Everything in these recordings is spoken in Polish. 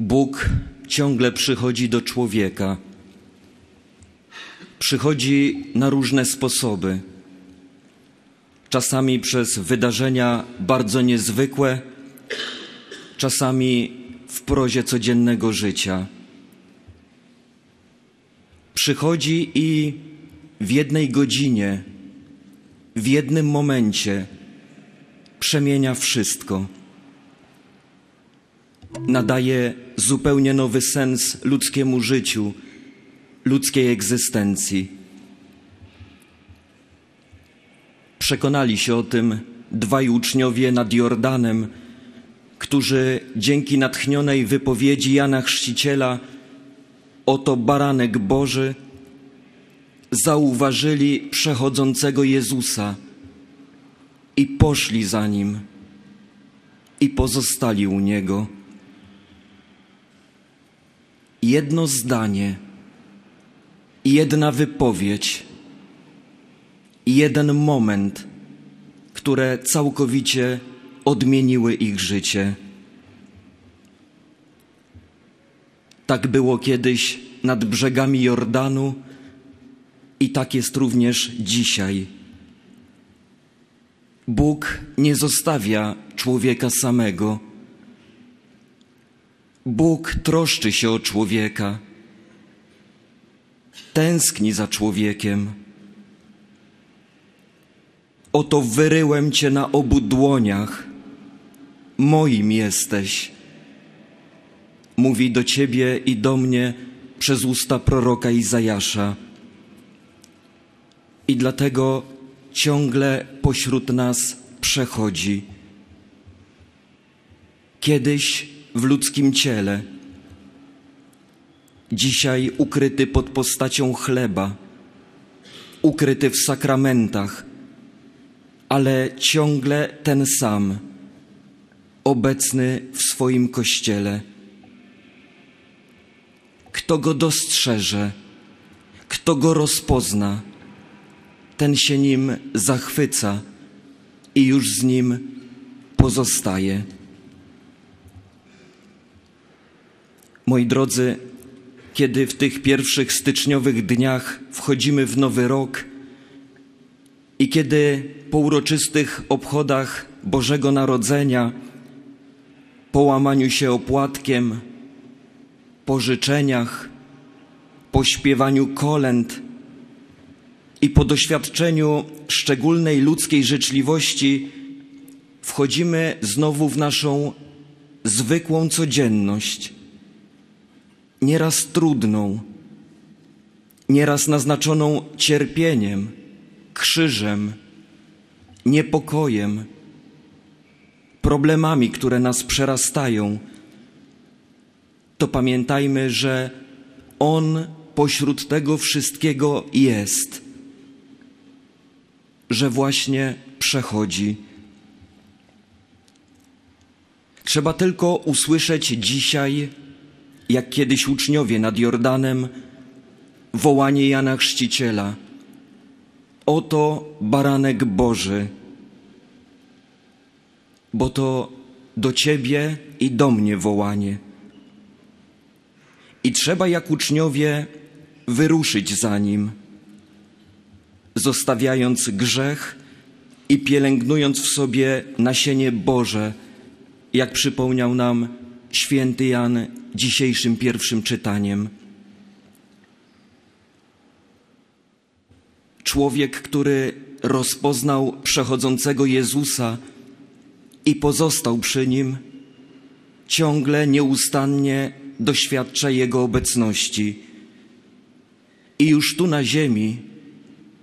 Bóg ciągle przychodzi do człowieka. Przychodzi na różne sposoby. Czasami przez wydarzenia bardzo niezwykłe, czasami w prozie codziennego życia. Przychodzi i w jednej godzinie, w jednym momencie przemienia wszystko. Nadaje zupełnie nowy sens ludzkiemu życiu, ludzkiej egzystencji. Przekonali się o tym dwaj uczniowie nad Jordanem, którzy dzięki natchnionej wypowiedzi Jana Chrzciciela Oto baranek Boży zauważyli przechodzącego Jezusa i poszli za nim i pozostali u niego. Jedno zdanie, jedna wypowiedź, jeden moment, które całkowicie odmieniły ich życie. Tak było kiedyś nad brzegami Jordanu i tak jest również dzisiaj. Bóg nie zostawia człowieka samego. Bóg troszczy się o człowieka, tęskni za człowiekiem. Oto wyryłem cię na obu dłoniach, moim jesteś mówi do ciebie i do mnie przez usta proroka Izajasza. I dlatego ciągle pośród nas przechodzi. Kiedyś w ludzkim ciele, dzisiaj ukryty pod postacią chleba, ukryty w sakramentach, ale ciągle ten sam, obecny w swoim kościele. Kto go dostrzeże, kto go rozpozna, ten się nim zachwyca i już z nim pozostaje. Moi drodzy, kiedy w tych pierwszych styczniowych dniach wchodzimy w nowy rok i kiedy po uroczystych obchodach Bożego Narodzenia, po łamaniu się opłatkiem, po życzeniach, po śpiewaniu kolęd i po doświadczeniu szczególnej ludzkiej życzliwości wchodzimy znowu w naszą zwykłą codzienność, nieraz trudną, nieraz naznaczoną cierpieniem, krzyżem, niepokojem, problemami, które nas przerastają to pamiętajmy, że On pośród tego wszystkiego jest, że właśnie przechodzi. Trzeba tylko usłyszeć dzisiaj, jak kiedyś uczniowie nad Jordanem, wołanie Jana Chrzciciela. Oto baranek Boży, bo to do Ciebie i do mnie wołanie. I trzeba jak uczniowie wyruszyć za nim, zostawiając grzech i pielęgnując w sobie nasienie Boże, jak przypomniał nam święty Jan dzisiejszym pierwszym czytaniem. Człowiek, który rozpoznał przechodzącego Jezusa i pozostał przy nim, ciągle nieustannie doświadcza Jego obecności i już tu na ziemi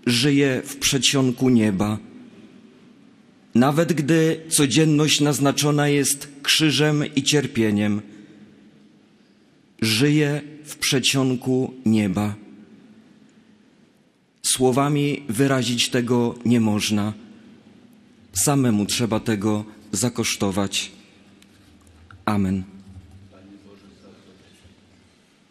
żyje w przedsionku nieba. Nawet gdy codzienność naznaczona jest krzyżem i cierpieniem, żyje w przedsionku nieba. Słowami wyrazić tego nie można. Samemu trzeba tego zakosztować. Amen.